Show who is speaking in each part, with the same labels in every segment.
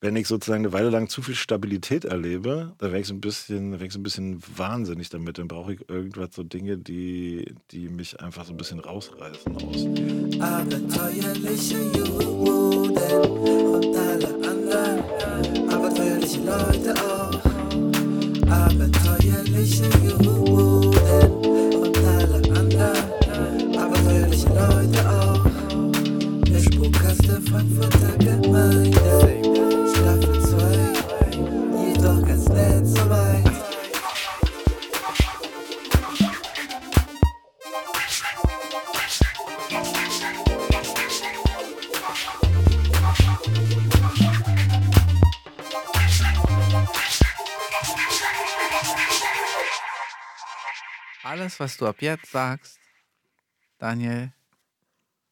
Speaker 1: wenn ich sozusagen eine Weile lang zu viel Stabilität erlebe, dann werde ich so ein bisschen, da werd ich so ein bisschen wahnsinnig damit. Dann brauche ich irgendwas, so Dinge, die, die mich einfach so ein bisschen rausreißen aus.
Speaker 2: Abenteuerliche Juden und alle anderen, abenteuerliche Leute auch. Abenteuerliche Juden und alle anderen, abenteuerliche Leute auch. Der Spukcast der Frankfurter Gemeinde,
Speaker 3: Alles, was du ab jetzt sagst, Daniel,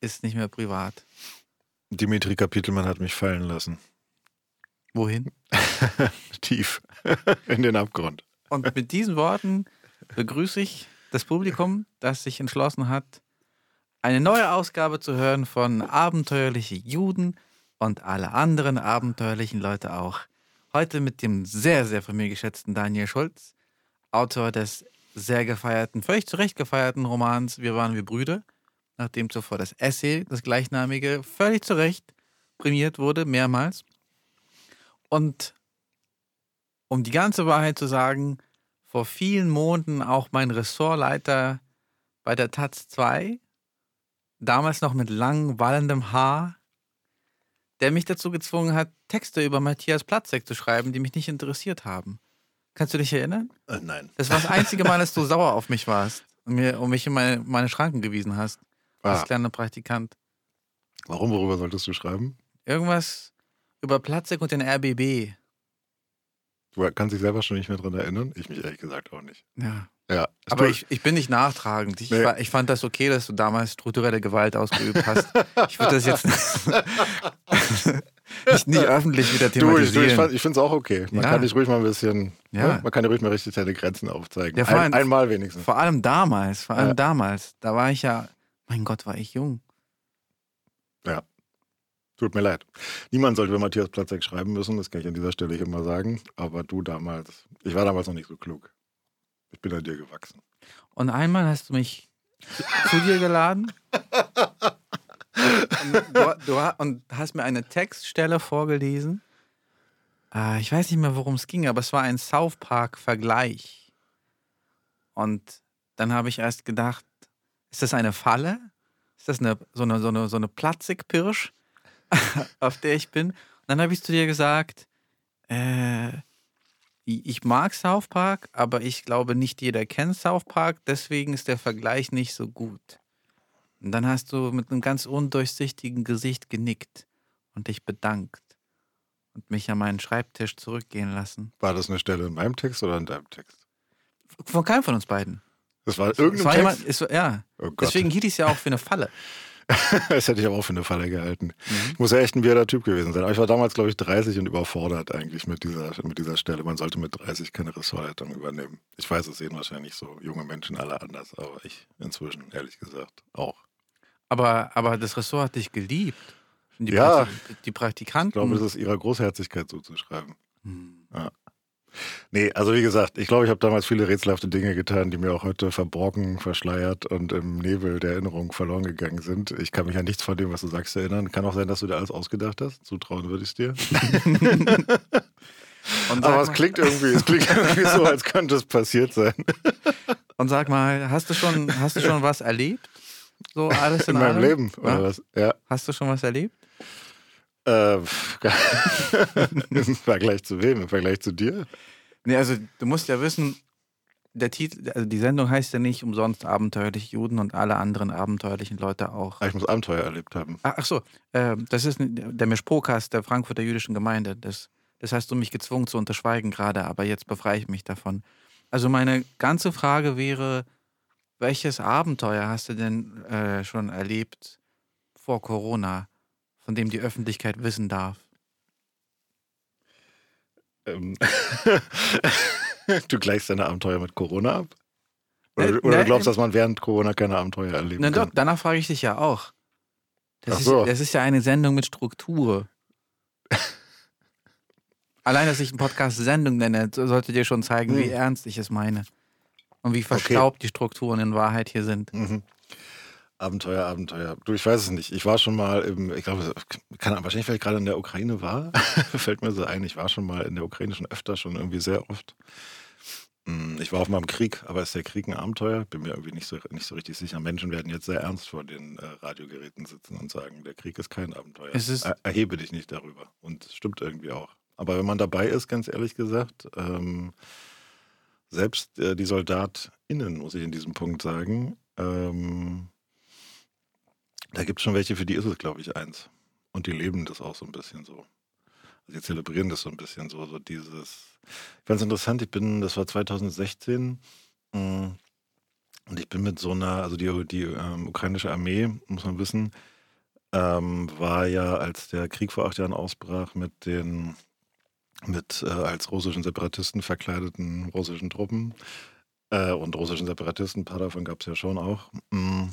Speaker 3: ist nicht mehr privat.
Speaker 1: Dimitri Kapitelmann hat mich fallen lassen.
Speaker 3: Wohin?
Speaker 1: Tief in den Abgrund.
Speaker 3: Und mit diesen Worten begrüße ich das Publikum, das sich entschlossen hat, eine neue Ausgabe zu hören von Abenteuerliche Juden und alle anderen abenteuerlichen Leute auch. Heute mit dem sehr, sehr von mir geschätzten Daniel Schulz, Autor des sehr gefeierten, völlig zu Recht gefeierten Romans Wir waren wie Brüder, nachdem zuvor das Essay, das gleichnamige, völlig zu Recht prämiert wurde, mehrmals. Und um die ganze Wahrheit zu sagen, vor vielen Monaten auch mein Ressortleiter bei der Taz 2, damals noch mit lang wallendem Haar, der mich dazu gezwungen hat, Texte über Matthias Platzek zu schreiben, die mich nicht interessiert haben. Kannst du dich erinnern?
Speaker 1: Äh, nein.
Speaker 3: Das war das einzige Mal, dass du sauer auf mich warst und, mir, und mich in meine, meine Schranken gewiesen hast, als
Speaker 1: Ah,
Speaker 3: kleiner Praktikant.
Speaker 1: warum, worüber solltest du schreiben?
Speaker 3: Irgendwas über Platzek und den RBB.
Speaker 1: Du kannst dich selber schon nicht mehr dran erinnern? Ich mich ehrlich gesagt auch nicht.
Speaker 3: Ja.
Speaker 1: Ja,
Speaker 3: Aber ich, ich bin nicht nachtragend. Ich,
Speaker 1: Nee.
Speaker 3: war, ich fand das okay, dass du damals strukturelle Gewalt ausgeübt hast. Ich würde das jetzt nicht, nicht öffentlich wieder
Speaker 1: Du, ich, du, ich,
Speaker 3: thematisieren.
Speaker 1: ich finde es auch okay. Man
Speaker 3: Ja.
Speaker 1: kann dich ruhig mal ein bisschen,
Speaker 3: Ja.
Speaker 1: ne? man kann dir ruhig mal richtig seine Grenzen aufzeigen.
Speaker 3: Ja, vor
Speaker 1: ein,
Speaker 3: allem-
Speaker 1: einmal wenigstens.
Speaker 3: vor allem damals, vor allem
Speaker 1: Ja.
Speaker 3: damals. Da war ich ja, mein Gott, war ich jung.
Speaker 1: Tut mir leid. Niemand sollte über Matthias Platzek schreiben müssen, das kann ich an dieser Stelle hier mal sagen. Aber du damals, ich war damals noch nicht so klug. Ich bin an dir gewachsen.
Speaker 3: Und einmal hast du mich zu dir geladen. Und, du, du, und hast mir eine Textstelle vorgelesen. Äh, ich weiß nicht mehr, worum es ging, aber es war ein South Park-Vergleich. Und dann habe ich erst gedacht, ist das eine Falle? Ist das eine, so eine, so eine, so eine Platzigpirsch, auf der ich bin? Und dann habe ich zu dir gesagt, äh, ich mag South Park, aber ich glaube, nicht jeder kennt South Park, deswegen ist der Vergleich nicht so gut. Und dann hast du mit einem ganz undurchsichtigen Gesicht genickt und dich bedankt und mich an meinen Schreibtisch zurückgehen lassen.
Speaker 1: War das eine Stelle in meinem Text oder in deinem Text?
Speaker 3: Von keinem von uns beiden.
Speaker 1: Das war
Speaker 3: Es
Speaker 1: irgendein
Speaker 3: war
Speaker 1: Text.
Speaker 3: jemand, es ja,
Speaker 1: oh
Speaker 3: deswegen hielt ich es ja auch für eine Falle.
Speaker 1: das hätte ich aber auch für eine Falle gehalten.
Speaker 3: Mhm.
Speaker 1: Ich muss ja echt ein weirder Typ gewesen sein. Aber ich war damals, glaube ich, 30 und überfordert eigentlich mit dieser, mit dieser Stelle. Man sollte mit 30 keine Ressortleitung übernehmen. Ich weiß, es sehen wahrscheinlich so junge Menschen alle anders, aber ich inzwischen, ehrlich gesagt, auch.
Speaker 3: Aber, aber das Ressort hat dich geliebt. Die,
Speaker 1: Ja.
Speaker 3: Prakti- die Praktikanten.
Speaker 1: Ich glaube, das ist ihrer Großherzigkeit zuzuschreiben.
Speaker 3: Hm.
Speaker 1: Nee, also wie gesagt, ich glaube, ich habe damals viele rätselhafte Dinge getan, die mir auch heute verborgen, verschleiert und im Nebel der Erinnerung verloren gegangen sind. Ich kann mich an nichts von dem, was du sagst, erinnern. Kann auch sein, dass du dir alles ausgedacht hast. Zutrauen würde ich es dir. Aber es klingt irgendwie, es klingt irgendwie so, als könnte es passiert sein.
Speaker 3: Und sag mal, hast du schon, hast du schon was erlebt? So alles in,
Speaker 1: In meinem
Speaker 3: allem?
Speaker 1: Leben, oder
Speaker 3: Ja?
Speaker 1: was? Ja.
Speaker 3: Hast du schon was erlebt?
Speaker 1: Äh, Im Vergleich zu wem? Im Vergleich zu dir?
Speaker 3: Nee, also du musst ja wissen, der Titel, also die Sendung heißt ja nicht umsonst abenteuerliche Juden und alle anderen abenteuerlichen Leute auch.
Speaker 1: Ah, Ich muss Abenteuer erlebt haben.
Speaker 3: Ach, ach so, äh, das ist der Mischpokast der Frankfurter jüdischen Gemeinde. Das, das hast du mich gezwungen zu unterschweigen gerade, aber jetzt befreie ich mich davon. Also meine ganze Frage wäre, welches Abenteuer hast du denn äh, schon erlebt vor Corona, von dem die Öffentlichkeit wissen darf?
Speaker 1: Ähm, du gleichst deine Abenteuer mit Corona ab? Oder,
Speaker 3: Ne,
Speaker 1: oder
Speaker 3: ne,
Speaker 1: du glaubst, dass man während Corona keine Abenteuer erleben
Speaker 3: Na doch, danach frage ich dich ja auch. Das,
Speaker 1: so.
Speaker 3: ist, das ist ja eine Sendung mit Struktur. Allein, dass ich einen Podcast Sendung nenne, sollte dir schon zeigen, wie
Speaker 1: Hm.
Speaker 3: ernst ich es meine. Und wie verstaubt die Strukturen in Wahrheit hier sind.
Speaker 1: Mhm. Abenteuer, Abenteuer. Du, ich weiß es nicht. Ich war schon mal im, ich glaube, kann, wahrscheinlich, weil ich gerade in der Ukraine war, fällt mir so ein, ich war schon mal in der Ukraine schon öfter, schon irgendwie sehr oft. Mm, Ich war auch mal im Krieg, aber ist der Krieg ein Abenteuer? Bin mir irgendwie nicht so, nicht so richtig sicher. Menschen werden jetzt sehr ernst vor den äh, Radiogeräten sitzen und sagen, der Krieg ist kein Abenteuer.
Speaker 3: Es ist-
Speaker 1: er, erhebe dich nicht darüber. Und es stimmt irgendwie auch. Aber wenn man dabei ist, ganz ehrlich gesagt, ähm, selbst äh, die SoldatInnen, muss ich in diesem Punkt sagen, ähm, da gibt es schon welche, für die ist es, glaube ich, eins. Und die leben das auch so ein bisschen so. Also die zelebrieren das so ein bisschen so, so dieses. Ich interessant, ich bin, das war 2016, mh, und ich bin mit so einer, also die, die ähm, ukrainische Armee, muss man wissen, ähm, war ja, als der Krieg vor acht Jahren ausbrach, mit den mit äh, als russischen Separatisten verkleideten russischen Truppen äh, und russischen Separatisten, ein paar davon gab es ja schon auch. Mm.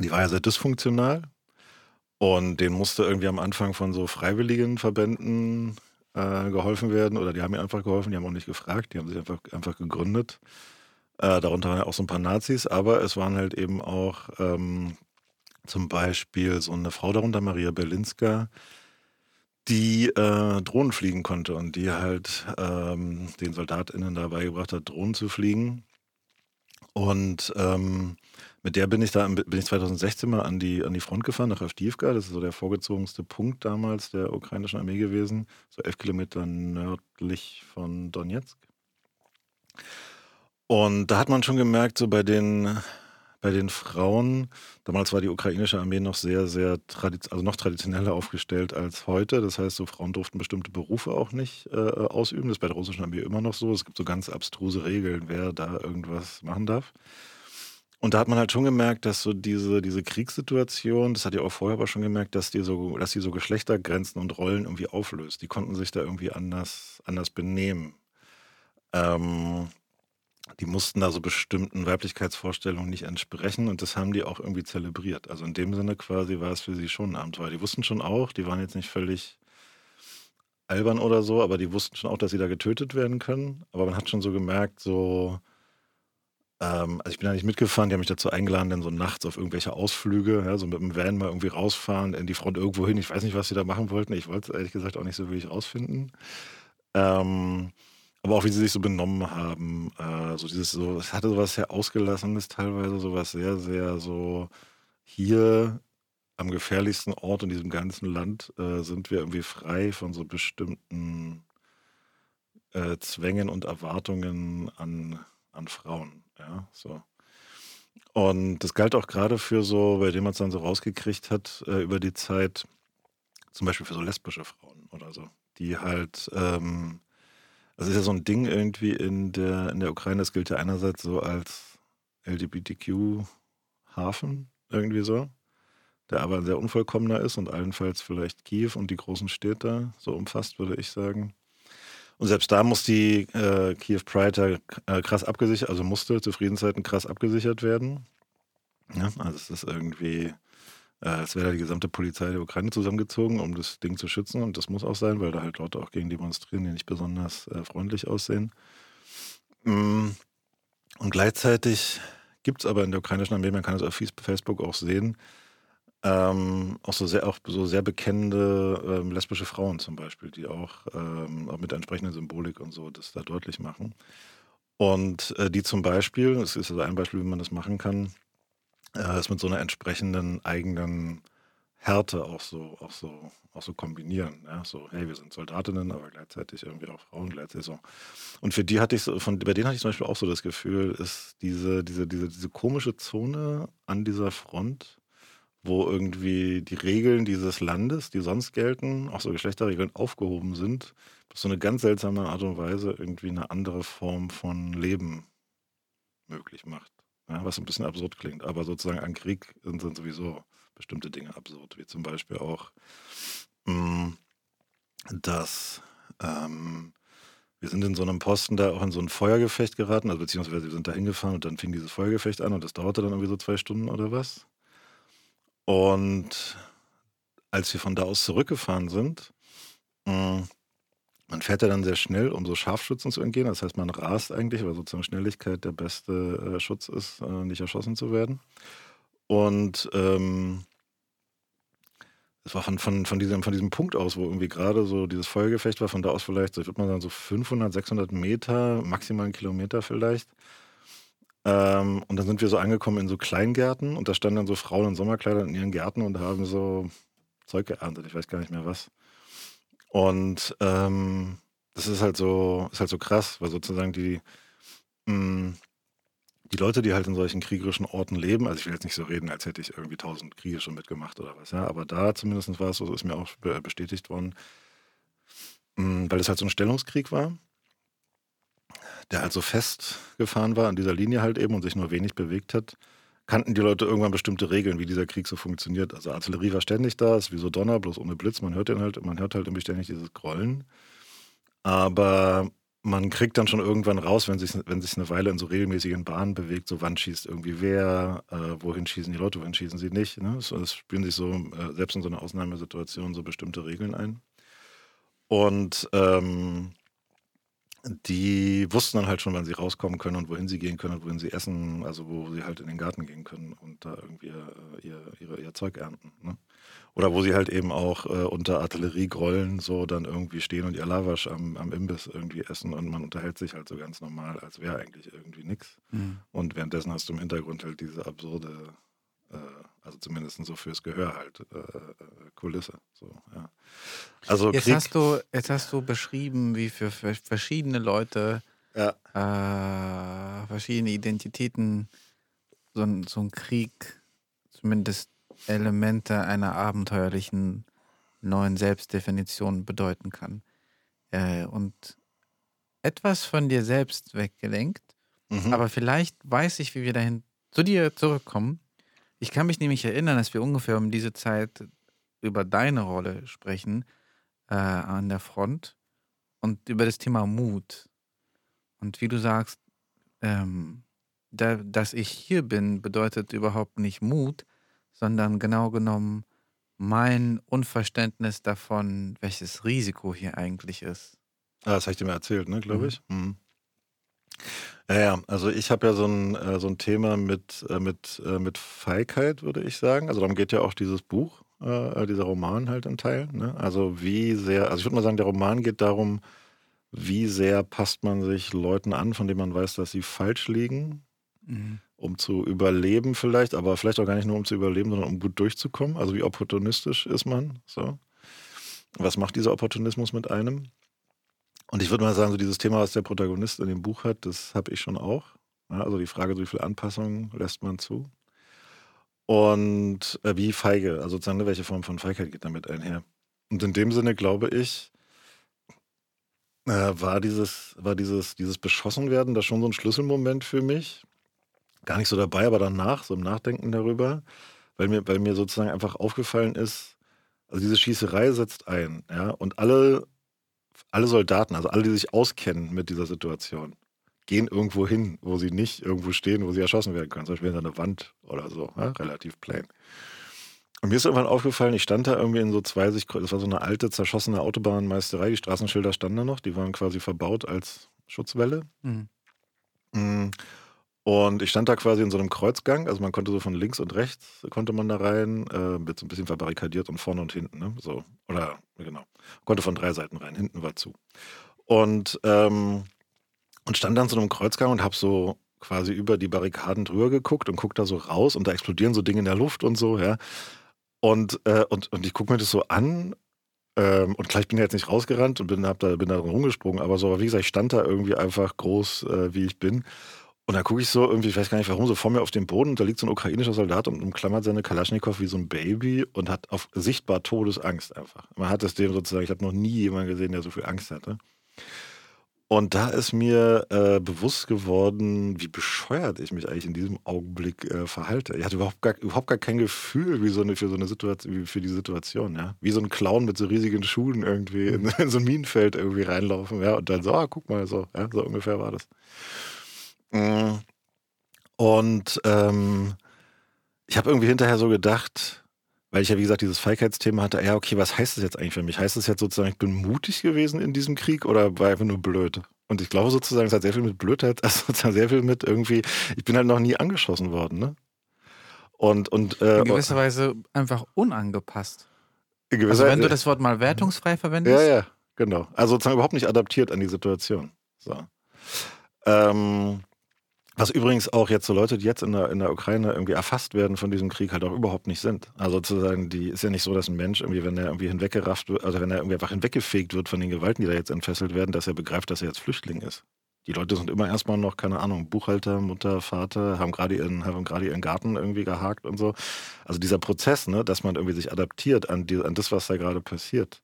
Speaker 1: Die war ja sehr dysfunktional und denen musste irgendwie am Anfang von so freiwilligen Verbänden äh, geholfen werden oder die haben mir einfach geholfen, die haben auch nicht gefragt, die haben sich einfach, einfach gegründet. Äh, darunter waren ja auch so ein paar Nazis, aber es waren halt eben auch ähm, zum Beispiel so eine Frau darunter, Maria Berlinska, die äh, Drohnen fliegen konnte und die halt ähm, den SoldatInnen dabei gebracht hat, Drohnen zu fliegen. Und ähm, mit der bin ich da bin ich 2016 mal an die, an die Front gefahren, nach Avdiivka. Das ist so der vorgezogenste Punkt damals der ukrainischen Armee gewesen, so elf Kilometer nördlich von Donetsk. Und da hat man schon gemerkt, so bei den, bei den Frauen, damals war die ukrainische Armee noch sehr, sehr also noch traditioneller aufgestellt als heute. Das heißt, so Frauen durften bestimmte Berufe auch nicht äh, ausüben. Das ist bei der russischen Armee immer noch so. Es gibt so ganz abstruse Regeln, wer da irgendwas machen darf. Und da hat man halt schon gemerkt, dass so diese, diese Kriegssituation, das hat ja auch vorher aber schon gemerkt, dass die so, dass die so Geschlechtergrenzen und Rollen irgendwie auflöst. Die konnten sich da irgendwie anders, anders benehmen. Ähm, die mussten da so bestimmten Weiblichkeitsvorstellungen nicht entsprechen und das haben die auch irgendwie zelebriert. Also in dem Sinne quasi war es für sie schon ein Abenteuer. Die wussten schon auch, die waren jetzt nicht völlig albern oder so, aber die wussten schon auch, dass sie da getötet werden können. Aber man hat schon so gemerkt, so, ähm, also ich bin da nicht mitgefahren, die haben mich dazu eingeladen, dann so nachts auf irgendwelche Ausflüge, ja, so mit dem Van mal irgendwie rausfahren, in die Front irgendwo hin. Ich weiß nicht, was sie da machen wollten. Ich wollte es ehrlich gesagt auch nicht so wirklich rausfinden. Ähm, aber auch wie sie sich so benommen haben, äh, so dieses so, es hatte sowas sehr Ausgelassenes teilweise, sowas sehr, sehr so hier am gefährlichsten Ort in diesem ganzen Land äh, sind wir irgendwie frei von so bestimmten äh, Zwängen und Erwartungen an, an Frauen. Ja, so. Und das galt auch gerade für so, bei dem man es dann so rausgekriegt hat, äh, über die Zeit, zum Beispiel für so lesbische Frauen oder so, die halt, ähm, das ist ja so ein Ding irgendwie in der, in der Ukraine, das gilt ja einerseits so als LGBTQ-Hafen, irgendwie so, der aber ein sehr unvollkommener ist und allenfalls vielleicht Kiew und die großen Städte so umfasst, würde ich sagen. Und selbst da muss die äh, Kiew Pride äh, krass abgesichert, also musste zu Friedenszeiten krass abgesichert werden. Ja, also es ist irgendwie, es wäre da die gesamte Polizei der Ukraine zusammengezogen, um das Ding zu schützen. Und das muss auch sein, weil da halt Leute auch gegen demonstrieren, die nicht besonders äh, freundlich aussehen. Mm. Und gleichzeitig gibt es aber in der ukrainischen Armee, man kann es auf Facebook auch sehen, ähm, auch so sehr, auch so sehr bekennende ähm, lesbische Frauen zum Beispiel, die auch, ähm, auch mit der entsprechenden Symbolik und so das da deutlich machen. Und äh, die zum Beispiel, das ist also ein Beispiel, wie man das machen kann, äh, das mit so einer entsprechenden eigenen Härte auch so, auch so, auch so kombinieren. Ja? So, hey, wir sind Soldatinnen, aber gleichzeitig irgendwie auch Frauen, gleichzeitig so. Und für die hatte ich so, von, bei denen hatte ich zum Beispiel auch so das Gefühl, ist diese, diese, diese, diese komische Zone an dieser Front, wo irgendwie die Regeln dieses Landes, die sonst gelten, auch so Geschlechterregeln aufgehoben sind, auf so eine ganz seltsame Art und Weise irgendwie eine andere Form von Leben möglich macht. Ja, was ein bisschen absurd klingt, aber sozusagen an Krieg sind, sind sowieso bestimmte Dinge absurd, wie zum Beispiel auch, mh, dass ähm, wir sind in so einem Posten da auch in so ein Feuergefecht geraten, also beziehungsweise wir sind da hingefahren und dann fing dieses Feuergefecht an und das dauerte dann irgendwie so zwei Stunden oder was. Und als wir von da aus zurückgefahren sind, mh, man fährt ja dann sehr schnell, um so Scharfschützen zu entgehen. Das heißt, man rast eigentlich, weil sozusagen Schnelligkeit der beste äh, Schutz ist, äh, nicht erschossen zu werden. Und ähm, es war von, von, von, diesem, von diesem Punkt aus, wo irgendwie gerade so dieses Feuergefecht war, von da aus vielleicht, ich würde mal sagen, so 500, 600 Meter, maximal einen Kilometer vielleicht. Ähm, und dann sind wir so angekommen in so Kleingärten und da standen dann so Frauen in Sommerkleidern in ihren Gärten und haben so Zeug geerntet, ich weiß gar nicht mehr was. Und ähm, das ist halt so, ist halt so krass, weil sozusagen die, mh, mm, die Leute, die halt in solchen kriegerischen Orten leben, also ich will jetzt nicht so reden, als hätte ich irgendwie tausend Kriege schon mitgemacht oder was, ja, aber da zumindest war es so, ist mir auch bestätigt worden, mh, mm, weil es halt so ein Stellungskrieg war, der halt so festgefahren war an dieser Linie halt eben und sich nur wenig bewegt hat, kannten die Leute irgendwann bestimmte Regeln, wie dieser Krieg so funktioniert. Also Artillerie war ständig da, ist wie so Donner, bloß ohne Blitz. Man hört den halt, man hört halt irgendwie ständig dieses Grollen. Aber man kriegt dann schon irgendwann raus, wenn sich, wenn sich eine Weile in so regelmäßigen Bahnen bewegt, so wann schießt irgendwie wer, äh, wohin schießen die Leute, wohin schießen sie nicht. Ne? Es, es spielen sich so, äh, selbst in so einer Ausnahmesituation, so bestimmte Regeln ein. Und ähm, die wussten dann halt schon, wann sie rauskommen können und wohin sie gehen können und wohin sie essen, also wo sie halt in den Garten gehen können und da irgendwie äh, ihr, ihr, ihr Zeug ernten. Ne? Oder wo sie halt eben auch äh, unter Artilleriegrollen so dann irgendwie stehen und ihr Lavasch am, am Imbiss irgendwie essen und man unterhält sich halt so ganz normal, als wäre eigentlich irgendwie nichts. Mhm. Und währenddessen hast du im Hintergrund halt diese absurde also zumindest so fürs Gehör halt, äh, äh, Kulisse. So, ja.
Speaker 3: also jetzt, hast du, jetzt hast du beschrieben, wie für, für verschiedene Leute, ja. äh, verschiedene Identitäten so ein, so ein Krieg zumindest Elemente einer abenteuerlichen neuen Selbstdefinition bedeuten kann. Äh, und etwas von dir selbst weggelenkt, mhm. aber vielleicht weiß ich, wie wir dahin zu dir zurückkommen. Ich kann mich nämlich erinnern, dass wir ungefähr um diese Zeit über deine Rolle sprechen äh, an der Front und über das Thema Mut. Und wie du sagst, ähm, da, dass ich hier bin, bedeutet überhaupt nicht Mut, sondern genau genommen mein Unverständnis davon, welches Risiko hier eigentlich ist.
Speaker 1: Ah, das habe ich dir mal erzählt, ne, glaube mhm. ich. Mhm. Ja, also ich habe ja so ein, äh, so ein Thema mit, äh, mit, äh, mit Feigheit, würde ich sagen. Also darum geht ja auch dieses Buch, dieser Roman halt in Teilen. Ne? Also wie sehr, also ich würde mal sagen, der Roman geht darum, wie sehr passt man sich Leuten an, von denen man weiß, dass sie falsch liegen, mhm. um zu überleben vielleicht, aber vielleicht auch gar nicht nur um zu überleben, sondern um gut durchzukommen. Also wie opportunistisch ist man? So. Was macht dieser Opportunismus mit einem? Und ich würde mal sagen, so dieses Thema, was der Protagonist in dem Buch hat, das habe ich schon auch. Also die Frage, wie viel Anpassung lässt man zu? Und äh, wie feige, also sozusagen, ne, welche Form von Feigheit geht damit einher? Und in dem Sinne glaube ich, äh, war dieses, war dieses, dieses Beschossenwerden da schon so ein Schlüsselmoment für mich. Gar nicht so dabei, aber danach, so im Nachdenken darüber, weil mir, weil mir sozusagen einfach aufgefallen ist, also diese Schießerei setzt ein, ja, und alle alle Soldaten, also alle, die sich auskennen mit dieser Situation, gehen irgendwo hin, wo sie nicht irgendwo stehen, wo sie erschossen werden können. Zum Beispiel in einer Wand oder so, ja, relativ plain. Und mir ist irgendwann aufgefallen, ich stand da irgendwie in so zwei sich, das war so eine alte, zerschossene Autobahnmeisterei, die Straßenschilder standen da noch, die waren quasi verbaut als Schutzwelle. Mhm. Mm. Und ich stand da quasi in so einem Kreuzgang, also man konnte so von links und rechts, konnte man da rein, äh, mit so ein bisschen verbarrikadiert und vorne und hinten, ne? So, oder, genau. Konnte von drei Seiten rein, hinten war zu. Und, ähm, und stand dann zu einem Kreuzgang und hab so quasi über die Barrikaden drüber geguckt und guck da so raus und da explodieren so Dinge in der Luft und so, ja. Und, äh, und, und ich gucke mir das so an ähm, und gleich bin ich jetzt nicht rausgerannt und bin, hab da, bin da rumgesprungen, aber so, aber wie gesagt, ich stand da irgendwie einfach groß, äh, wie ich bin und dann gucke ich so irgendwie, ich weiß gar nicht warum, so vor mir auf dem Boden da liegt so ein ukrainischer Soldat und umklammert seine Kalaschnikow wie so ein Baby und hat auf sichtbar Todesangst einfach. Man hat es dem sozusagen, ich habe noch nie jemanden gesehen, der so viel Angst hatte. Und da ist mir äh, bewusst geworden, wie bescheuert ich mich eigentlich in diesem Augenblick äh, verhalte. Ich hatte überhaupt gar, überhaupt gar kein Gefühl wie so eine, für so eine Situation, für die Situation, ja. Wie so ein Clown mit so riesigen Schuhen irgendwie in, in so ein Minenfeld irgendwie reinlaufen, ja. Und dann so, ah, guck mal, so, ja, so ungefähr war das. Mm. Und ähm, ich habe irgendwie hinterher so gedacht, weil ich ja, wie gesagt, dieses Feigheitsthema hatte, ja, okay, was heißt das jetzt eigentlich für mich? Heißt das jetzt sozusagen, ich bin mutig gewesen in diesem Krieg oder war einfach nur blöd? Und ich glaube sozusagen, es hat sehr viel mit Blödheit, also sehr viel mit irgendwie, ich bin halt noch nie angeschossen worden, ne? Und, und, äh,
Speaker 3: In gewisser Weise einfach unangepasst.
Speaker 1: in gewisser
Speaker 3: Also wenn du
Speaker 1: Weise-
Speaker 3: das Wort mal wertungsfrei verwendest,
Speaker 1: Ja, ja, genau. Also sozusagen überhaupt nicht adaptiert an die Situation. So. Ähm, was übrigens auch jetzt so Leute, die jetzt in der, in der Ukraine irgendwie erfasst werden von diesem Krieg, halt auch überhaupt nicht sind. Also sozusagen, die ist ja nicht so, dass ein Mensch irgendwie, wenn er irgendwie hinweggerafft wird, also wenn er irgendwie einfach hinweggefegt wird von den Gewalten, die da jetzt entfesselt werden, dass er begreift, dass er jetzt Flüchtling ist. Die Leute sind immer erstmal noch, keine Ahnung, Buchhalter, Mutter, Vater, haben gerade ihren, haben gerade ihren Garten irgendwie gehakt und so. Also dieser Prozess, ne, dass man irgendwie sich adaptiert an, die, an das, was da gerade passiert,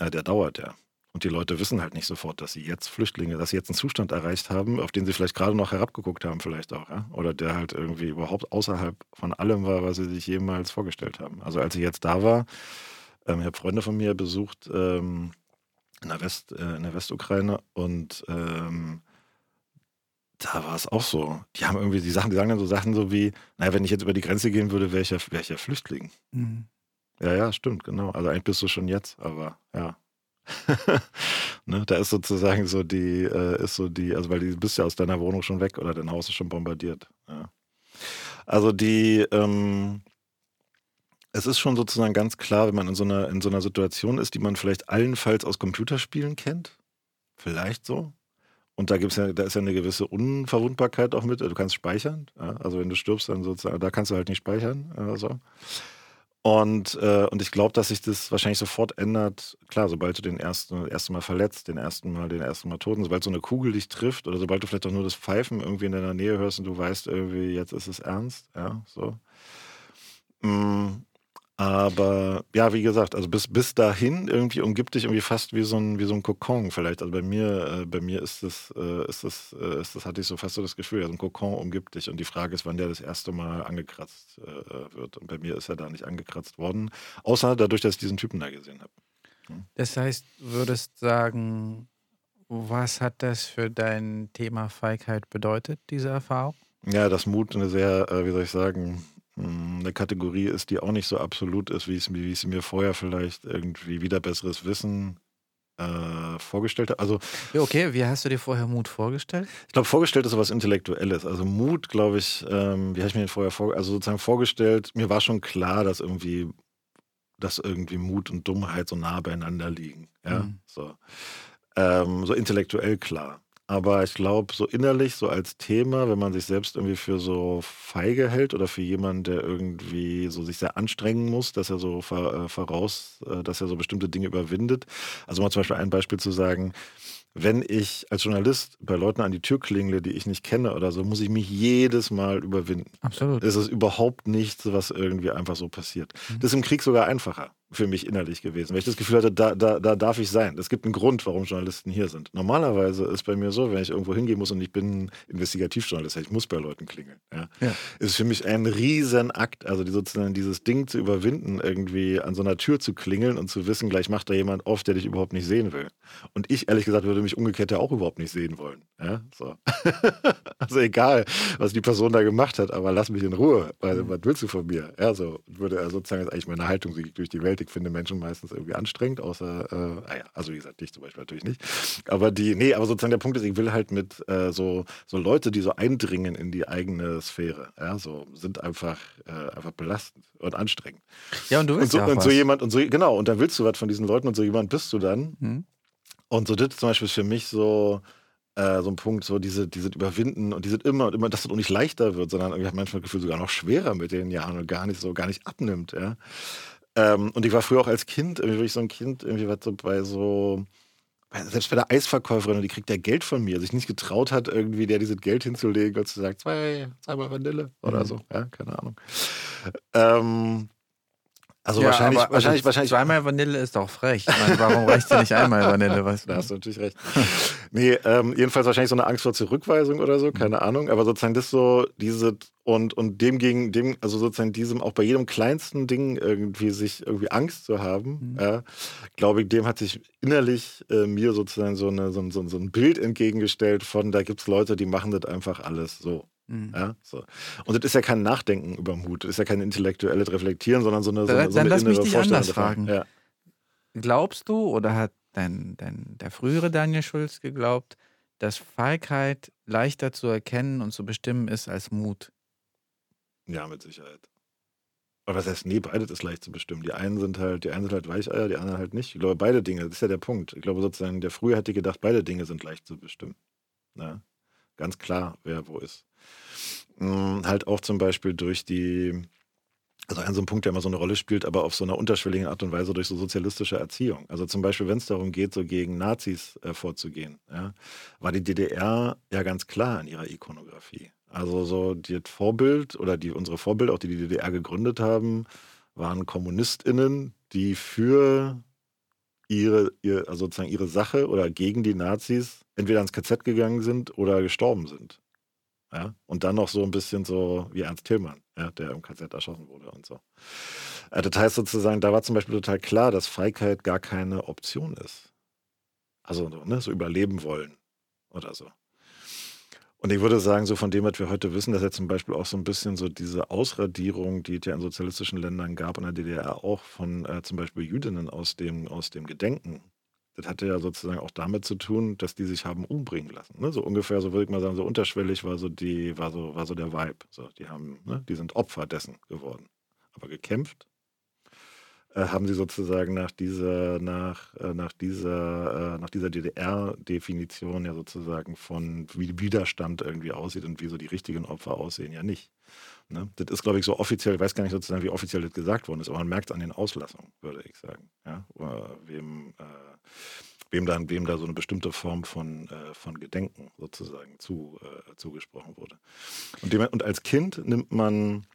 Speaker 1: äh, der dauert ja. Und die Leute wissen halt nicht sofort, dass sie jetzt Flüchtlinge, dass sie jetzt einen Zustand erreicht haben, auf den sie vielleicht gerade noch herabgeguckt haben, vielleicht auch, ja? Oder der halt irgendwie überhaupt außerhalb von allem war, was sie sich jemals vorgestellt haben. Also als ich jetzt da war, ähm, ich habe Freunde von mir besucht ähm, in der West, äh, in der Westukraine und ähm, da war es auch so. Die haben irgendwie die Sachen, die sagen dann so Sachen so wie, naja, wenn ich jetzt über die Grenze gehen würde, wäre ich, ja, wär ich ja Flüchtling.
Speaker 3: Mhm.
Speaker 1: Ja, ja, stimmt, genau. Also eigentlich bist du schon jetzt, aber ja. ne, da ist sozusagen so die, äh, ist so die, also weil du bist ja aus deiner Wohnung schon weg oder dein Haus ist schon bombardiert. Ja. Also die, ähm, es ist schon sozusagen ganz klar, wenn man in so einer, in so einer Situation ist, die man vielleicht allenfalls aus Computerspielen kennt. Vielleicht so. Und da gibt's ja, da ist ja eine gewisse Unverwundbarkeit auch mit. Du kannst speichern. Ja? Also wenn du stirbst, dann sozusagen, da kannst du halt nicht speichern. Also. Und, äh, und ich glaube, dass sich das wahrscheinlich sofort ändert. Klar, sobald du den ersten, erste Mal verletzt, den ersten Mal, den ersten Mal toten, sobald so eine Kugel dich trifft oder sobald du vielleicht auch nur das Pfeifen irgendwie in deiner Nähe hörst und du weißt irgendwie, jetzt ist es ernst, ja, so. Mm, aber ja, wie gesagt, also bis, bis dahin irgendwie umgibt dich irgendwie fast wie so ein, wie so ein Kokon vielleicht. Also bei mir, äh, bei mir ist das, äh, ist das, äh, ist das, hatte ich so fast so das Gefühl, ja, so ein Kokon umgibt dich. Und die Frage ist, wann der das erste Mal angekratzt äh, wird. Und bei mir ist er da nicht angekratzt worden. Außer dadurch, dass ich diesen Typen da gesehen habe.
Speaker 3: Das heißt, du würdest sagen, was hat das für dein Thema Feigheit bedeutet, diese Erfahrung?
Speaker 1: Ja, dass Mut eine sehr, äh, wie soll ich sagen, eine Kategorie ist, die auch nicht so absolut ist, wie es, mir- wie es mir vorher vielleicht irgendwie wieder besseres Wissen äh, vorgestellt habe. Also
Speaker 3: Ja, okay, wie hast du dir vorher Mut vorgestellt?
Speaker 1: ich glaube, vorgestellt ist sowas Intellektuelles. Also Mut, glaube ich, ähm, wie habe ich mir den vorher vor, also sozusagen vorgestellt, mir war schon klar, dass irgendwie, dass irgendwie Mut und Dummheit so nah beieinander liegen. Ja,
Speaker 3: Mhm.
Speaker 1: so. Ähm, so intellektuell klar. Aber ich glaube, so innerlich, so als Thema, wenn man sich selbst irgendwie für so feige hält oder für jemanden, der irgendwie so sich sehr anstrengen muss, dass er so äh, voraus, äh, dass er so bestimmte Dinge überwindet. Also mal zum Beispiel ein Beispiel zu sagen, wenn ich als Journalist bei Leuten an die Tür klingle, die ich nicht kenne oder so, muss ich mich jedes Mal überwinden.
Speaker 3: Absolut.
Speaker 1: Es ist überhaupt nichts, was irgendwie einfach so passiert.
Speaker 3: Mhm.
Speaker 1: Das ist im Krieg sogar einfacher für mich innerlich gewesen, weil ich das Gefühl hatte, da, da, da darf ich sein. Es gibt einen Grund, warum Journalisten hier sind. Normalerweise ist bei mir so, wenn ich irgendwo hingehen muss und ich bin Investigativjournalist, ich muss bei Leuten klingeln. Ja.
Speaker 3: Ja.
Speaker 1: Ist für mich ein Riesenakt, also die sozusagen dieses Ding zu überwinden, irgendwie an so einer Tür zu klingeln und zu wissen, gleich macht da jemand auf, der dich überhaupt nicht sehen will. Und ich, ehrlich gesagt, würde mich umgekehrt ja auch überhaupt nicht sehen wollen. Ja, so. also egal, was die Person da gemacht hat, aber lass mich in Ruhe, weil was willst du von mir? Ja, so würde er sozusagen jetzt eigentlich meine Haltung durch die Welt. Ich finde Menschen meistens irgendwie anstrengend, außer, äh, naja, also wie gesagt, dich zum Beispiel natürlich nicht. Aber die, nee, aber sozusagen der Punkt ist, ich will halt mit äh, so, so Leute, die so eindringen in die eigene Sphäre, ja, so sind einfach, äh, einfach belastend und anstrengend.
Speaker 3: Ja, und du
Speaker 1: Und
Speaker 3: willst
Speaker 1: so,
Speaker 3: ja
Speaker 1: und so jemand, und so, genau, und dann willst du was von diesen Leuten und so jemand bist du dann.
Speaker 3: Hm?
Speaker 1: Und so das zum Beispiel ist für mich so, äh, so ein Punkt, so diese, diese Überwinden und die sind immer und immer, dass das auch nicht leichter wird, sondern ich habe manchmal das Gefühl, sogar noch schwerer mit den Jahren und gar nicht so, gar nicht abnimmt, ja. Ähm, und ich war früher auch als Kind, irgendwie wirklich so ein Kind, irgendwie was so bei so, selbst bei der Eisverkäuferin, die kriegt ja Geld von mir, sich nicht getraut hat, irgendwie der dieses Geld hinzulegen und zu sagen, zwei, zweimal Vanille oder
Speaker 3: Mhm.
Speaker 1: so, ja, keine Ahnung. Ähm, also
Speaker 3: Ja,
Speaker 1: wahrscheinlich,
Speaker 3: aber,
Speaker 1: wahrscheinlich,
Speaker 3: also
Speaker 1: wahrscheinlich.
Speaker 3: Zweimal Vanille ist doch frech. Meine, warum reicht dir nicht einmal Vanille? Weißt
Speaker 1: Da
Speaker 3: du?
Speaker 1: hast du natürlich recht. nee, ähm, jedenfalls wahrscheinlich so eine Angst vor Zurückweisung oder so, keine Ahnung. Aber sozusagen das so, diese und, und dem gegen dem, also sozusagen diesem, auch bei jedem kleinsten Ding irgendwie sich irgendwie Angst zu haben,
Speaker 3: Mhm.
Speaker 1: ja, glaube ich, dem hat sich innerlich äh, mir sozusagen so, eine, so, so, so ein Bild entgegengestellt von, da gibt es Leute, die machen das einfach alles so.
Speaker 3: Mhm.
Speaker 1: Ja, so. Und das ist ja kein Nachdenken über Mut, das ist ja kein intellektuelles Reflektieren, sondern so eine, so
Speaker 3: Dann-
Speaker 1: eine, so
Speaker 3: dann
Speaker 1: eine
Speaker 3: lass mich
Speaker 1: innere
Speaker 3: dich
Speaker 1: Vorstellung
Speaker 3: anders
Speaker 1: davon.
Speaker 3: fragen.
Speaker 1: Ja.
Speaker 3: Glaubst du oder hat dein, dein, der frühere Daniel Schulz geglaubt, dass Feigheit leichter zu erkennen und zu bestimmen ist als Mut?
Speaker 1: ja, mit Sicherheit. Aber was heißt, nee, beides ist leicht zu bestimmen. Die einen sind halt, die einen sind halt Weicheier, die anderen halt nicht. Ich glaube, beide Dinge, das ist ja der Punkt. Ich glaube sozusagen, der früher hätte gedacht, beide Dinge sind leicht zu bestimmen. Ja? Ganz klar, wer wo ist. Mm, halt auch zum Beispiel durch die, also ein so ein Punkt, der immer so eine Rolle spielt, aber auf so einer unterschwelligen Art und Weise durch so sozialistische Erziehung. Also zum Beispiel, wenn es darum geht, so gegen Nazis äh, vorzugehen, ja, war die DDR ja ganz klar in ihrer Ikonografie. Also so das Vorbild oder die unsere Vorbilder, auch die die DDR gegründet haben, waren KommunistInnen, die für ihre, ihr, also sozusagen ihre Sache oder gegen die Nazis entweder ins KZ gegangen sind oder gestorben sind. Ja? Und dann noch so ein bisschen so wie Ernst Tillmann, ja, der im KZ erschossen wurde und so. Äh, Das heißt sozusagen, da war zum Beispiel total klar, dass Feigheit gar keine Option ist. Also so, ne, so überleben wollen oder so. Und ich würde sagen, so von dem, was wir heute wissen, dass ja zum Beispiel auch so ein bisschen so diese Ausradierung, die es ja in sozialistischen Ländern gab, in der DDR auch von äh, zum Beispiel Jüdinnen aus dem, aus dem Gedenken. Das hatte ja sozusagen auch damit zu tun, dass die sich haben umbringen lassen. Ne? So ungefähr, so würde ich mal sagen, so unterschwellig war so die, war so, war so der Vibe. So, die haben, ne? die sind Opfer dessen geworden. Aber gekämpft äh, haben sie sozusagen nach dieser, nach, äh, nach dieser, äh, nach dieser DDR-Definition ja sozusagen von wie Widerstand irgendwie aussieht und wie so die richtigen Opfer aussehen, ja nicht. Ne? Das ist, glaube ich, so offiziell, ich weiß gar nicht sozusagen, wie offiziell das gesagt worden ist, aber man merkt es an den Auslassungen, würde ich sagen. Ja? Wem, äh, wem, da, wem da so eine bestimmte Form von, äh, von Gedenken sozusagen zu, äh, zugesprochen wurde. Und, dem, und als Kind nimmt man,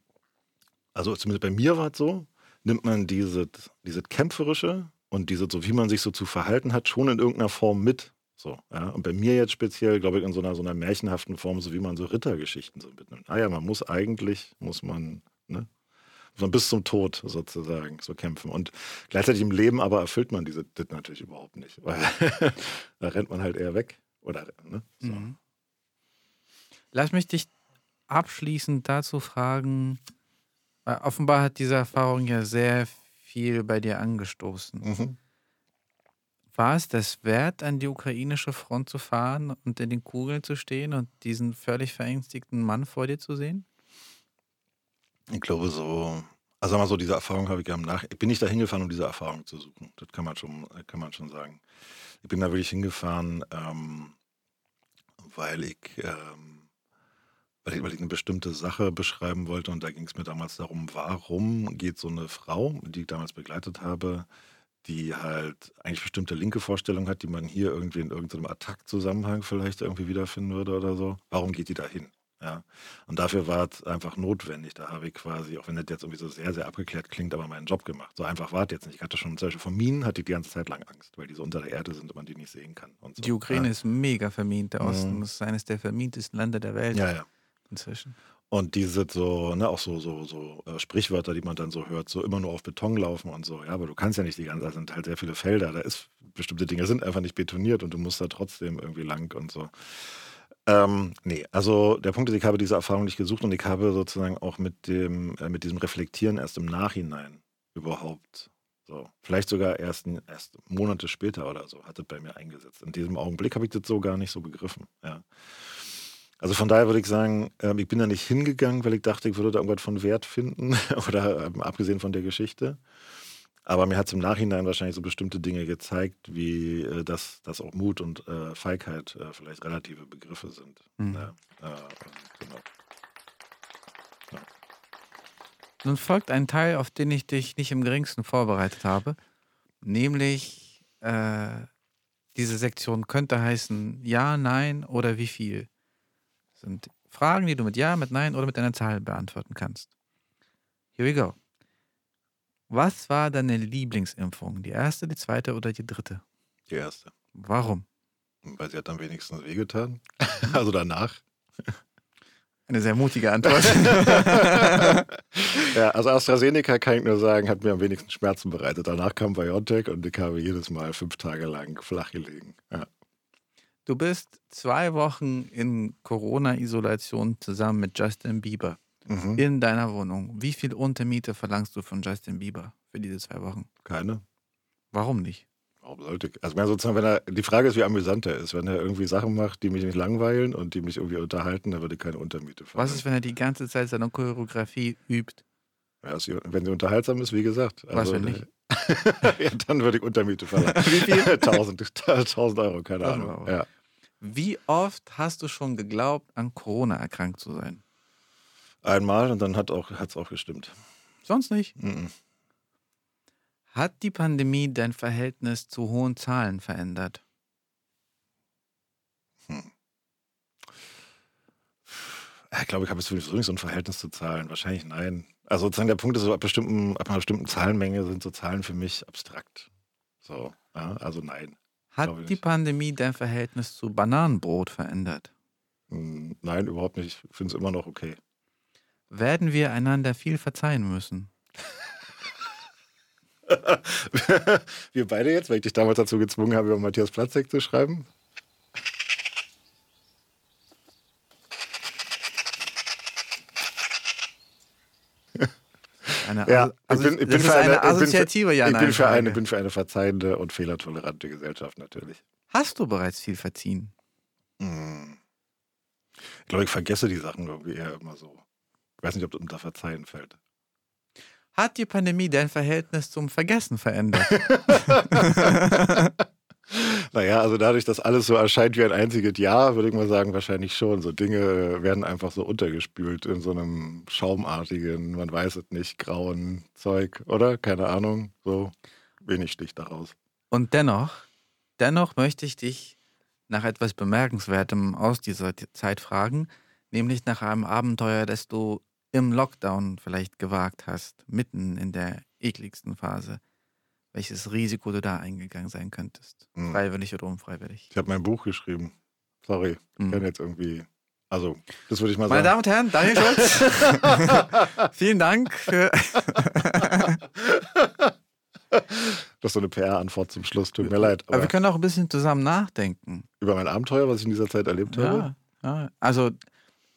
Speaker 1: also zumindest bei mir war es so, nimmt man dieses, dieses Kämpferische und diese, so wie man sich so zu verhalten hat, schon in irgendeiner Form mit. So, ja. Und bei mir jetzt speziell, glaube ich, in so einer, so einer märchenhaften Form, so wie man so Rittergeschichten so mitnimmt. Ah ja, man muss eigentlich, muss man, ne, muss man bis zum Tod sozusagen so kämpfen. Und gleichzeitig im Leben aber erfüllt man diese das natürlich überhaupt nicht. Weil da rennt man halt eher weg. Oder, ne? So.
Speaker 3: Mhm. Lass mich dich abschließend dazu fragen, weil offenbar hat diese Erfahrung ja sehr viel bei dir angestoßen.
Speaker 1: Mhm.
Speaker 3: War es das wert, an die ukrainische Front zu fahren und in den Kugeln zu stehen und diesen völlig verängstigten Mann vor dir zu sehen?
Speaker 1: Ich glaube so, also mal so, diese Erfahrung habe ich ja im Nach. Ich bin nicht da hingefahren, um diese Erfahrung zu suchen. Das kann man schon, kann man schon sagen. Ich bin da wirklich hingefahren, ähm, weil ich, ähm, weil ich, weil ich eine bestimmte Sache beschreiben wollte und da ging es mir damals darum, warum geht so eine Frau, die ich damals begleitet habe, die halt eigentlich bestimmte linke Vorstellungen hat, die man hier irgendwie in irgendeinem Attack-Zusammenhang vielleicht irgendwie wiederfinden würde oder so. Warum geht die da hin? Ja. Und dafür war es einfach notwendig. Da habe ich quasi, auch wenn das jetzt irgendwie so sehr, sehr abgeklärt klingt, aber meinen Job gemacht. So einfach war es jetzt nicht. Ich hatte schon zum Beispiel von Minen hatte ich die ganze Zeit lang Angst, weil die so unter der Erde sind und man die nicht sehen kann. Und so.
Speaker 3: Die Ukraine
Speaker 1: ja.
Speaker 3: ist mega vermint, der Osten.
Speaker 1: Mhm.
Speaker 3: Ist eines der vermintesten Länder der Welt
Speaker 1: Ja, ja.
Speaker 3: inzwischen.
Speaker 1: Und diese so, ne, auch so, so, so äh, Sprichwörter, die man dann so hört, so immer nur auf Beton laufen und so. Ja, aber du kannst ja nicht die ganze, da sind halt sehr viele Felder, da ist, bestimmte Dinge sind einfach nicht betoniert und du musst da trotzdem irgendwie lang und so. Ähm, nee, also der Punkt ist, ich habe diese Erfahrung nicht gesucht und ich habe sozusagen auch mit dem, äh, mit diesem Reflektieren erst im Nachhinein überhaupt, so, vielleicht sogar erst, erst Monate später oder so, hat es bei mir eingesetzt. In diesem Augenblick habe ich das so gar nicht so begriffen, ja. Also von daher würde ich sagen, ähm, ich bin da nicht hingegangen, weil ich dachte, ich würde da irgendwas von Wert finden oder ähm, abgesehen von der Geschichte. Aber mir hat es im Nachhinein wahrscheinlich so bestimmte Dinge gezeigt, wie äh, dass, dass auch Mut und äh, Feigheit äh, vielleicht relative Begriffe sind.
Speaker 3: Mhm.
Speaker 1: Ja, und genau.
Speaker 3: Nun folgt ein Teil, auf den ich dich nicht im geringsten vorbereitet habe, nämlich äh, diese Sektion könnte heißen Ja, Nein oder wie viel. Sind Fragen, die du mit Ja, mit Nein oder mit einer Zahl beantworten kannst. Here we go. Was war deine Lieblingsimpfung? Die erste, die zweite oder die dritte?
Speaker 1: Die erste.
Speaker 3: Warum?
Speaker 1: Weil sie hat am wenigsten wehgetan. also danach.
Speaker 3: Eine sehr mutige Antwort.
Speaker 1: Ja, also AstraZeneca kann ich nur sagen, hat mir am wenigsten Schmerzen bereitet. Danach kam BioNTech und ich habe jedes Mal fünf Tage lang flach gelegen. Ja.
Speaker 3: Du bist zwei Wochen in Corona-Isolation zusammen mit Justin Bieber
Speaker 1: Mhm.
Speaker 3: in deiner Wohnung. Wie viel Untermiete verlangst du von Justin Bieber für diese zwei Wochen?
Speaker 1: Keine.
Speaker 3: Warum nicht?
Speaker 1: Warum sollte ich? Also, sozusagen, wenn er, die Frage ist, wie amüsant er ist. Wenn er irgendwie Sachen macht, die mich nicht langweilen und die mich irgendwie unterhalten, dann würde ich keine Untermiete verlangen.
Speaker 3: Was ist, wenn er die ganze Zeit seine Choreografie übt?
Speaker 1: Ja, wenn sie unterhaltsam ist, wie gesagt.
Speaker 3: Was, wenn nicht?
Speaker 1: ja, dann würde ich Untermiete verlangen.
Speaker 3: Wie viel?
Speaker 1: 1000, 1000 Euro, keine
Speaker 3: 1000
Speaker 1: Ahnung. Ja.
Speaker 3: Wie oft hast du schon geglaubt, an Corona erkrankt zu sein?
Speaker 1: Einmal und dann hat es auch, hat's auch gestimmt.
Speaker 3: Sonst nicht.
Speaker 1: Mhm.
Speaker 3: Hat die Pandemie dein Verhältnis zu hohen Zahlen verändert?
Speaker 1: Ja, Ich glaube, ich habe jetzt sowieso nicht so ein Verhältnis zu Zahlen. Wahrscheinlich nein. Also sozusagen der Punkt ist, so ab, bestimmten, ab einer bestimmten Zahlenmenge sind so Zahlen für mich abstrakt. So, ja, also nein.
Speaker 3: Hat die. Pandemie dein Verhältnis zu Bananenbrot verändert?
Speaker 1: Hm, Nein, überhaupt nicht. Ich finde es immer noch okay.
Speaker 3: Werden wir einander viel verzeihen müssen?
Speaker 1: Wir beide jetzt, weil ich dich damals dazu gezwungen habe, über Matthias Platzek zu schreiben.
Speaker 3: Eine,
Speaker 1: Ja,
Speaker 3: also,
Speaker 1: ich bin, ich
Speaker 3: eine,
Speaker 1: ich bin für-
Speaker 3: assoziative ja
Speaker 1: ich bin für, eine, bin für eine verzeihende und fehlertolerante Gesellschaft natürlich.
Speaker 3: Hast du bereits viel verziehen?
Speaker 1: Hm. Ich glaube, ich vergesse die Sachen irgendwie eher immer so. Ich weiß nicht, ob das unter Verzeihen fällt.
Speaker 3: Hat die Pandemie dein Verhältnis zum Vergessen verändert?
Speaker 1: Naja, also dadurch, dass alles so erscheint wie ein einziges Jahr, würde ich mal sagen, wahrscheinlich schon. So Dinge werden einfach so untergespült in so einem schaumartigen, man weiß es nicht, grauen Zeug, oder? Keine Ahnung. So wenig sticht daraus.
Speaker 3: Und dennoch, dennoch möchte ich dich nach etwas Bemerkenswertem aus dieser Zeit fragen, nämlich nach einem Abenteuer, das du im Lockdown vielleicht gewagt hast, mitten in der ekligsten Phase. Welches Risiko du da eingegangen sein könntest?
Speaker 1: Hm.
Speaker 3: Freiwillig oder unfreiwillig?
Speaker 1: Ich habe mein Buch geschrieben. Sorry, ich
Speaker 3: Hm.
Speaker 1: kann jetzt irgendwie. Also, das würde ich mal
Speaker 3: Meine
Speaker 1: sagen.
Speaker 3: Damen und Herren, Daniel Schulz, vielen Dank für.
Speaker 1: Das ist so eine PR-Antwort zum Schluss. Tut mir leid.
Speaker 3: Aber
Speaker 1: Aber
Speaker 3: wir können auch ein bisschen zusammen nachdenken.
Speaker 1: über mein Abenteuer, was ich in dieser Zeit erlebt habe.
Speaker 3: Ja, ja. Also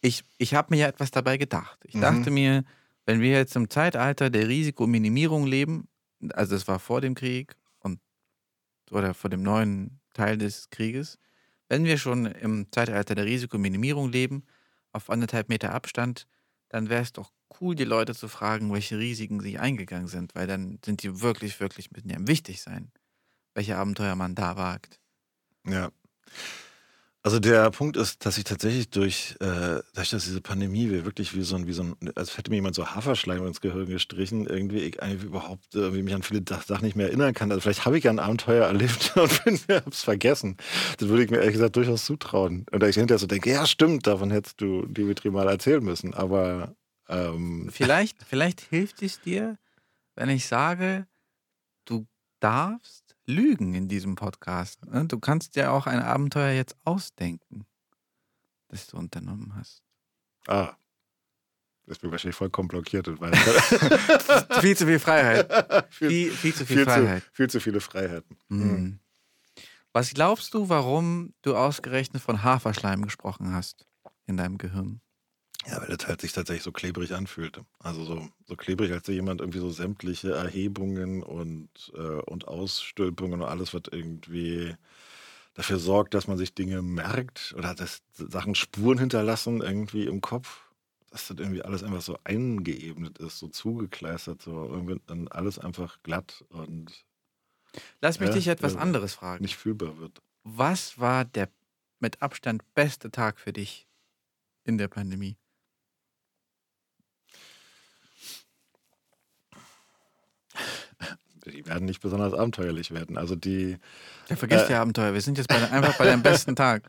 Speaker 3: ich, ich habe mir ja etwas dabei gedacht. Ich
Speaker 1: Mhm.
Speaker 3: dachte mir, wenn wir jetzt im Zeitalter der Risikominimierung leben, also das war vor dem Krieg und oder vor dem neuen Teil des Krieges, wenn wir schon im Zeitalter der Risikominimierung leben, auf anderthalb Meter Abstand, dann wäre es doch cool, die Leute zu fragen, welche Risiken sie eingegangen sind, weil dann sind die wirklich, wirklich mit dem wichtig sein, welche Abenteuer man da wagt.
Speaker 1: Ja. Also der Punkt ist, dass ich tatsächlich durch, äh, dass diese Pandemie wirklich wie so ein, wie so ein, als hätte mir jemand so Haferschleim ins Gehirn gestrichen, irgendwie ich eigentlich überhaupt äh, wie mich an viele Sachen nicht mehr erinnern kann. Also vielleicht habe ich ja ein Abenteuer erlebt und bin mir vergessen. Das würde ich mir ehrlich gesagt durchaus zutrauen. Und da ich hinterher so denke, ja stimmt, davon hättest du Dimitri mal erzählen müssen. Aber ähm,
Speaker 3: Vielleicht, vielleicht hilft es dir, wenn ich sage, du darfst lügen in diesem Podcast. ne? Du kannst dir auch ein Abenteuer jetzt ausdenken, das du unternommen hast.
Speaker 1: ah, das bin wahrscheinlich vollkommen blockiert. Weil
Speaker 3: viel zu viel Freiheit.
Speaker 1: viel,
Speaker 3: Viel, viel zu viel
Speaker 1: viel,
Speaker 3: Freiheit.
Speaker 1: zu, viel zu viele Freiheiten.
Speaker 3: Mhm. Was glaubst du, warum du ausgerechnet von Haferschleim gesprochen hast in deinem Gehirn?
Speaker 1: Ja, weil das halt sich tatsächlich so klebrig anfühlte. Also so, so klebrig, als wenn jemand irgendwie so sämtliche Erhebungen und, äh, und Ausstülpungen und alles, was irgendwie dafür sorgt, dass man sich Dinge merkt oder dass Sachen Spuren hinterlassen irgendwie im Kopf, dass das irgendwie alles einfach so eingeebnet ist, so zugekleistert, so irgendwie dann alles einfach glatt und
Speaker 3: Lass mich
Speaker 1: Ja,
Speaker 3: dich etwas
Speaker 1: ja.
Speaker 3: anderes fragen.
Speaker 1: nicht fühlbar wird.
Speaker 3: Was war der mit Abstand beste Tag für dich in der Pandemie?
Speaker 1: Die werden nicht besonders abenteuerlich werden. Also die,
Speaker 3: Ja, vergiss
Speaker 1: Äh.
Speaker 3: die Abenteuer. Wir sind jetzt bei, einfach bei deinem besten Tag.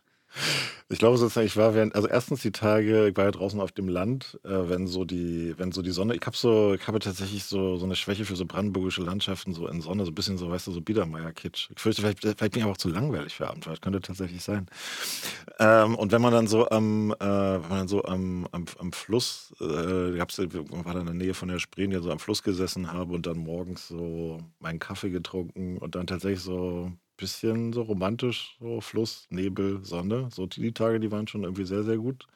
Speaker 1: Ich glaube sozusagen, ich war während, also erstens die Tage, ich war ja draußen auf dem Land, äh, wenn so die, wenn so die Sonne, ich habe so, ich habe tatsächlich so, so eine Schwäche für so brandenburgische Landschaften, so in Sonne, so ein bisschen so, weißt du, so Biedermeier-Kitsch. Ich fürchte, vielleicht, vielleicht bin ich aber auch zu langweilig für Abenteuer, könnte tatsächlich sein. Ähm, und wenn man dann so am, äh, wenn man dann so am, am, am Fluss, äh, gab's, man war da in der Nähe von der Spree, ja so am Fluss gesessen habe und dann morgens so meinen Kaffee getrunken und dann tatsächlich so bisschen so romantisch, so Fluss, Nebel, Sonne. So die, Tage, die waren schon irgendwie sehr, sehr gut.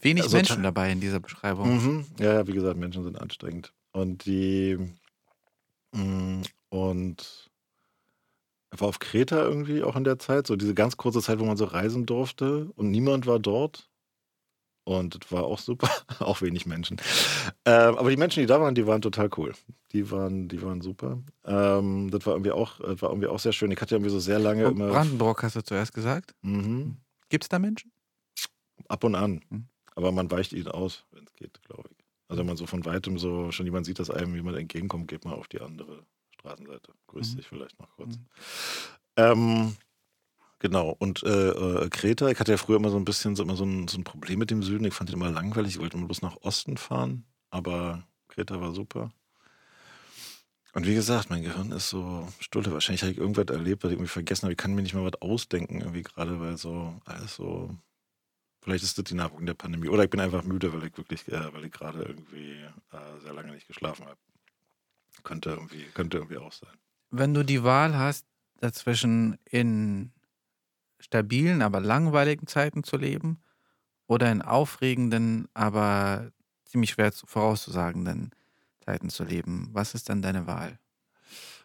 Speaker 3: Wenig
Speaker 1: Also
Speaker 3: Menschen dabei in dieser Beschreibung.
Speaker 1: Mhm. Ja, ja, wie gesagt, Menschen sind anstrengend. Und die mh, und er war auf Kreta irgendwie auch in der Zeit, so diese ganz kurze Zeit, wo man so reisen durfte und niemand war dort. Und das war auch super, auch wenig Menschen. Ähm, aber die Menschen, die da waren, die waren total cool. Die waren, die waren super. Ähm, das war irgendwie auch, das war irgendwie auch sehr schön. Ich hatte irgendwie so sehr lange
Speaker 3: Oh,
Speaker 1: immer.
Speaker 3: Brandenburg hast du zuerst gesagt.
Speaker 1: Mhm.
Speaker 3: Gibt es da Menschen?
Speaker 1: Ab und an.
Speaker 3: Hm.
Speaker 1: Aber man weicht ihnen aus, wenn es geht, glaube ich. Also wenn man so von weitem so schon jemand sieht, dass einem jemand entgegenkommt, geht man auf die andere Straßenseite. Grüßt
Speaker 3: Mhm.
Speaker 1: sich vielleicht noch kurz.
Speaker 3: Mhm.
Speaker 1: Ähm, genau. Und äh, äh, Kreta, ich hatte ja früher immer so ein bisschen so, immer so, ein, so ein Problem mit dem Süden. Ich fand den immer langweilig. Ich wollte immer bloß nach Osten fahren. Aber Kreta war super. Und wie gesagt, mein Gehirn ist so stulle. Wahrscheinlich habe ich irgendwas erlebt, was ich irgendwie vergessen habe. Ich kann mir nicht mal was ausdenken, irgendwie gerade, weil so alles so. Vielleicht ist das die Nachwirkung der Pandemie. Oder ich bin einfach müde, weil ich wirklich, äh, weil ich gerade irgendwie äh, sehr lange nicht geschlafen habe. Könnte irgendwie, könnte irgendwie auch sein.
Speaker 3: Wenn du die Wahl hast, dazwischen in stabilen, aber langweiligen Zeiten zu leben oder in aufregenden, aber ziemlich schwer zu- vorauszusagenden Zeiten zu leben, was ist dann deine Wahl?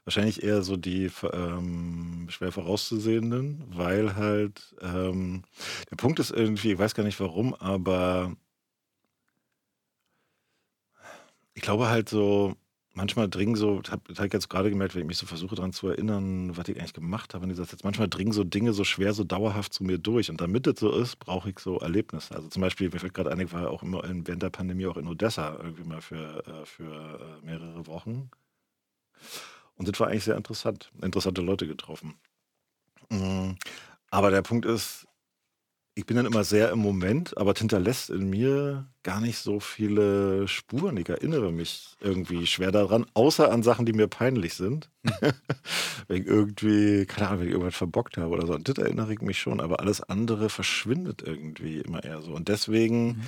Speaker 1: Wahrscheinlich eher so die ähm, schwer vorauszusehenden, weil halt ähm, der Punkt ist irgendwie, ich weiß gar nicht warum, aber ich glaube halt so, manchmal dringen so, habe hab jetzt gerade gemerkt, wenn ich mich so versuche daran zu erinnern, was ich eigentlich gemacht habe in dieser Zeit, manchmal dringen so Dinge so schwer, so dauerhaft zu mir durch. Und damit das so ist, brauche ich so Erlebnisse. Also zum Beispiel, mir fällt gerade ein, ich war auch immer während der Pandemie auch in Odessa irgendwie mal für, äh, für äh, mehrere Wochen. Und das war eigentlich sehr interessant. Interessante Leute getroffen. Mm, Aber der Punkt ist, ich bin dann immer sehr im Moment, aber es hinterlässt in mir gar nicht so viele Spuren. Ich erinnere mich irgendwie schwer daran, außer an Sachen, die mir peinlich sind. wenn ich irgendwie, keine Ahnung, wenn ich irgendwas verbockt habe oder so. Und das erinnere ich mich schon, aber alles andere verschwindet irgendwie immer eher so. Und deswegen,
Speaker 3: Mhm.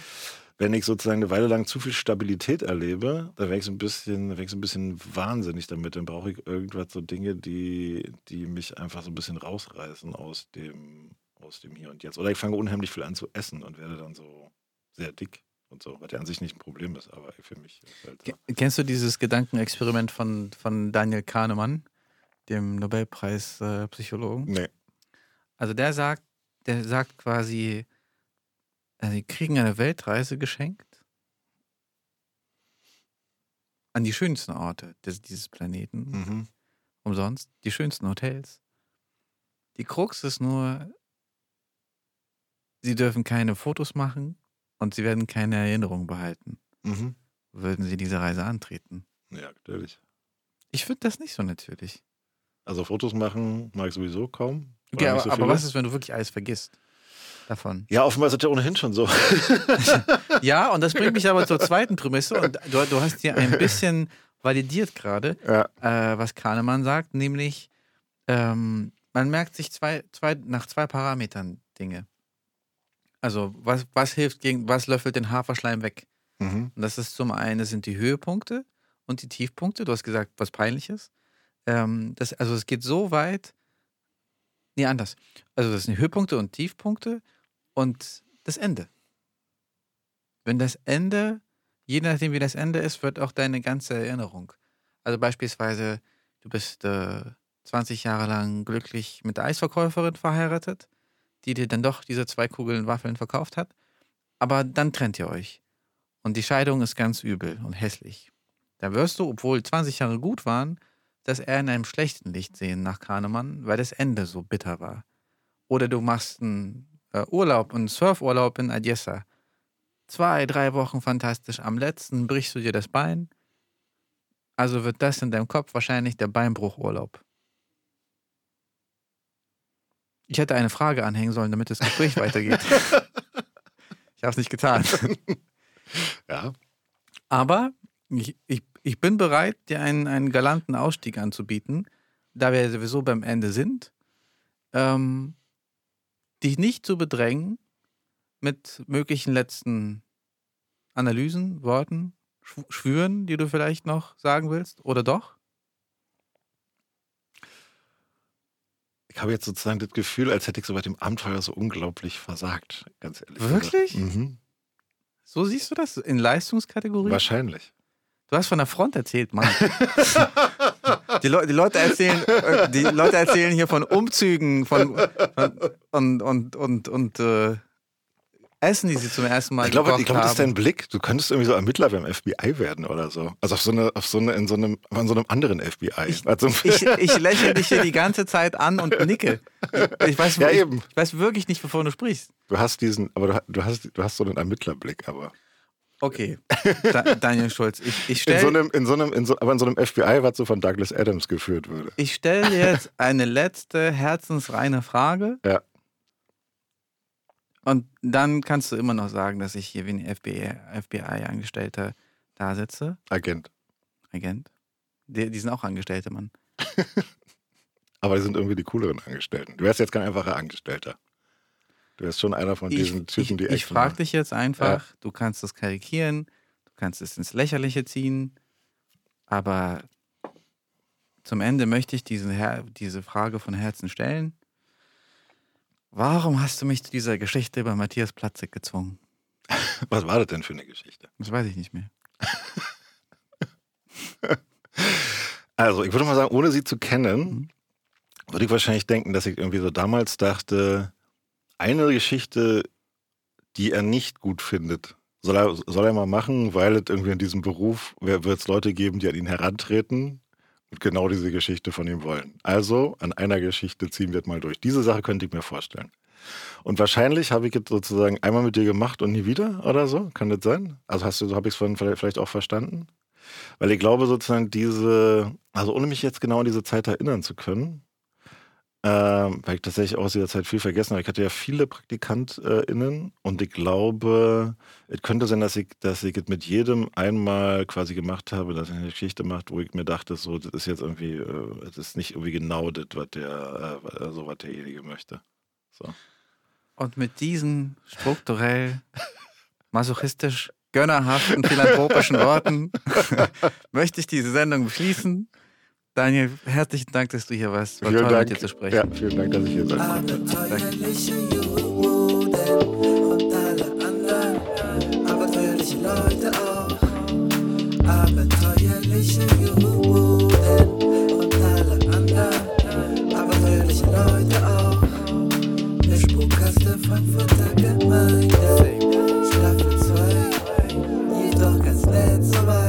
Speaker 1: wenn ich sozusagen eine Weile lang zu viel Stabilität erlebe, dann werde ich so ein bisschen, werd ich so ein bisschen wahnsinnig damit. Dann brauche ich irgendwas, so Dinge, die, die mich einfach so ein bisschen rausreißen aus dem, aus dem Hier und Jetzt. Oder ich fange unheimlich viel an zu essen und werde dann so sehr dick und so, was ja an sich nicht ein Problem ist, aber für mich ist halt
Speaker 3: Kennst du dieses Gedankenexperiment von, von Daniel Kahnemann, dem Nobelpreis-Psychologen? Äh?
Speaker 1: Nee.
Speaker 3: Also der sagt, der sagt quasi, äh, sie kriegen eine Weltreise geschenkt an die schönsten Orte des, dieses Planeten,
Speaker 1: Mhm.
Speaker 3: umsonst, die schönsten Hotels. Die Krux ist nur, sie dürfen keine Fotos machen und sie werden keine Erinnerung behalten,
Speaker 1: Mhm.
Speaker 3: würden sie diese Reise antreten.
Speaker 1: Ja, natürlich.
Speaker 3: Ich finde das nicht so natürlich.
Speaker 1: Also Fotos machen mag ich sowieso kaum. Oder
Speaker 3: aber,
Speaker 1: so
Speaker 3: aber was ist, wenn du wirklich alles vergisst davon?
Speaker 1: Ja, offenbar ist das ja ohnehin schon so.
Speaker 3: Ja, und das bringt mich aber zur zweiten Prämisse. Und du, du hast hier ein bisschen validiert gerade,
Speaker 1: ja.
Speaker 3: äh, was Kahnemann sagt, nämlich ähm, man merkt sich zwei, zwei, nach zwei Parametern Dinge. Also was, was hilft gegen, was löffelt den Haferschleim weg?
Speaker 1: Mhm.
Speaker 3: Und das ist zum einen sind die Höhepunkte und die Tiefpunkte. Du hast gesagt, was peinliches. Ähm, das, also es geht so weit. Nee, anders. Also das sind Höhepunkte und Tiefpunkte und das Ende. Wenn das Ende, je nachdem wie das Ende ist, wird auch deine ganze Erinnerung. Also beispielsweise, du bist äh, 20 Jahre lang glücklich mit der Eisverkäuferin verheiratet, die dir dann doch diese zwei Kugeln Waffeln verkauft hat. Aber dann trennt ihr euch. Und die Scheidung ist ganz übel und hässlich. Da wirst du, obwohl 20 Jahre gut waren, das eher in einem schlechten Licht sehen nach Kahnemann, weil das Ende so bitter war. Oder du machst einen äh, Urlaub, einen Surfurlaub in Odessa. Zwei, drei Wochen fantastisch. Am letzten brichst du dir das Bein. Also wird das in deinem Kopf wahrscheinlich der Beinbruchurlaub. Ich hätte eine Frage anhängen sollen, damit das Gespräch weitergeht. Ich habe es nicht getan.
Speaker 1: Ja.
Speaker 3: Aber ich, ich, ich bin bereit, dir einen, einen galanten Ausstieg anzubieten, da wir sowieso beim Ende sind, ähm, dich nicht zu bedrängen mit möglichen letzten Analysen, Worten, Schw- Schwüren, die du vielleicht noch sagen willst, oder doch?
Speaker 1: Ich habe jetzt sozusagen das Gefühl, als hätte ich so bei dem Abenteuer so unglaublich versagt, ganz ehrlich.
Speaker 3: Wirklich?
Speaker 1: Mhm.
Speaker 3: So siehst du das in Leistungskategorien?
Speaker 1: Wahrscheinlich.
Speaker 3: Du hast von der Front erzählt, Mann. die, Leu die, Leute erzählen, äh, die Leute erzählen hier von Umzügen, von, von und, und, und, und äh, Essen, die sie zum ersten Mal
Speaker 1: Ich glaube, ich glaube, das ist dein Blick. Du könntest irgendwie so Ermittler beim FBI werden oder so. Also auf so eine, auf so eine, in so einem, in so einem anderen FBI. also,
Speaker 3: Ich, ich lächle dich hier die ganze Zeit an und nicke. Ich, ich, weiß,
Speaker 1: Ja,
Speaker 3: ich,
Speaker 1: eben.
Speaker 3: ich weiß wirklich nicht, wovon du sprichst.
Speaker 1: du hast diesen, aber du, du hast, du hast so einen Ermittlerblick, aber.
Speaker 3: Okay, da, Daniel Schulz, ich, ich
Speaker 1: In
Speaker 3: stelle
Speaker 1: so einem, in so einem, in so, aber in so einem FBI, was so von Douglas Adams geführt würde.
Speaker 3: ich stell dir jetzt eine letzte herzensreine Frage.
Speaker 1: Ja.
Speaker 3: Und dann kannst du immer noch sagen, dass ich hier wie ein FBI FBI-Angestellter da sitze.
Speaker 1: Agent.
Speaker 3: Agent. Die, die sind auch Angestellte, Mann.
Speaker 1: Aber die sind irgendwie die cooleren Angestellten. Du wärst jetzt kein einfacher Angestellter. Du wärst schon einer von diesen
Speaker 3: ich,
Speaker 1: Typen, die
Speaker 3: ich, ich frage dich jetzt einfach, du kannst das karikieren, du kannst es ins Lächerliche ziehen, aber zum Ende möchte ich diese, diese Frage von Herzen stellen. Warum hast du mich zu dieser Geschichte über Matthias Platzek gezwungen?
Speaker 1: Was war das denn für eine Geschichte?
Speaker 3: Das weiß ich nicht mehr.
Speaker 1: Also, ich würde mal sagen, ohne sie zu
Speaker 3: Mhm.
Speaker 1: kennen, würde ich wahrscheinlich denken, dass ich irgendwie so damals dachte, eine Geschichte, die er nicht gut findet, soll er, soll er mal machen, weil es irgendwie in diesem Beruf wird es Leute geben, die an ihn herantreten genau diese Geschichte von ihm wollen. Also, an einer Geschichte ziehen wir mal durch. Diese Sache könnte ich mir vorstellen. Und wahrscheinlich habe ich es sozusagen einmal mit dir gemacht und nie wieder oder so. Kann das sein? Also hast du, habe ich es vielleicht auch verstanden? Weil ich glaube sozusagen diese, also ohne mich jetzt genau an diese Zeit erinnern zu können, ähm, weil ich tatsächlich auch aus dieser Zeit viel vergessen habe. Ich hatte ja viele PraktikantInnen und ich glaube, es könnte sein, dass ich, dass ich es mit jedem einmal quasi gemacht habe, dass ich eine Geschichte macht, wo ich mir dachte, so, das ist jetzt irgendwie, äh, das ist nicht irgendwie genau das, was der, äh, also was derjenige möchte. So.
Speaker 3: Und mit diesen strukturell masochistisch gönnerhaften philanthropischen Worten möchte ich diese Sendung beschließen. Daniel, herzlichen Dank, dass du hier warst. War
Speaker 1: vielen
Speaker 3: toll,
Speaker 1: Dank.
Speaker 3: mit dir zu sprechen.
Speaker 1: Ja, vielen Dank, dass ich hier sein konnte.
Speaker 2: Abenteuerliche Juden und alle anderen abenteuerliche Leute auch. Abenteuerliche Juden und alle anderen abenteuerliche Leute auch. Der Spukkaste Frankfurter Gemeinde, Staffel 2, jedoch ganz nett soweit.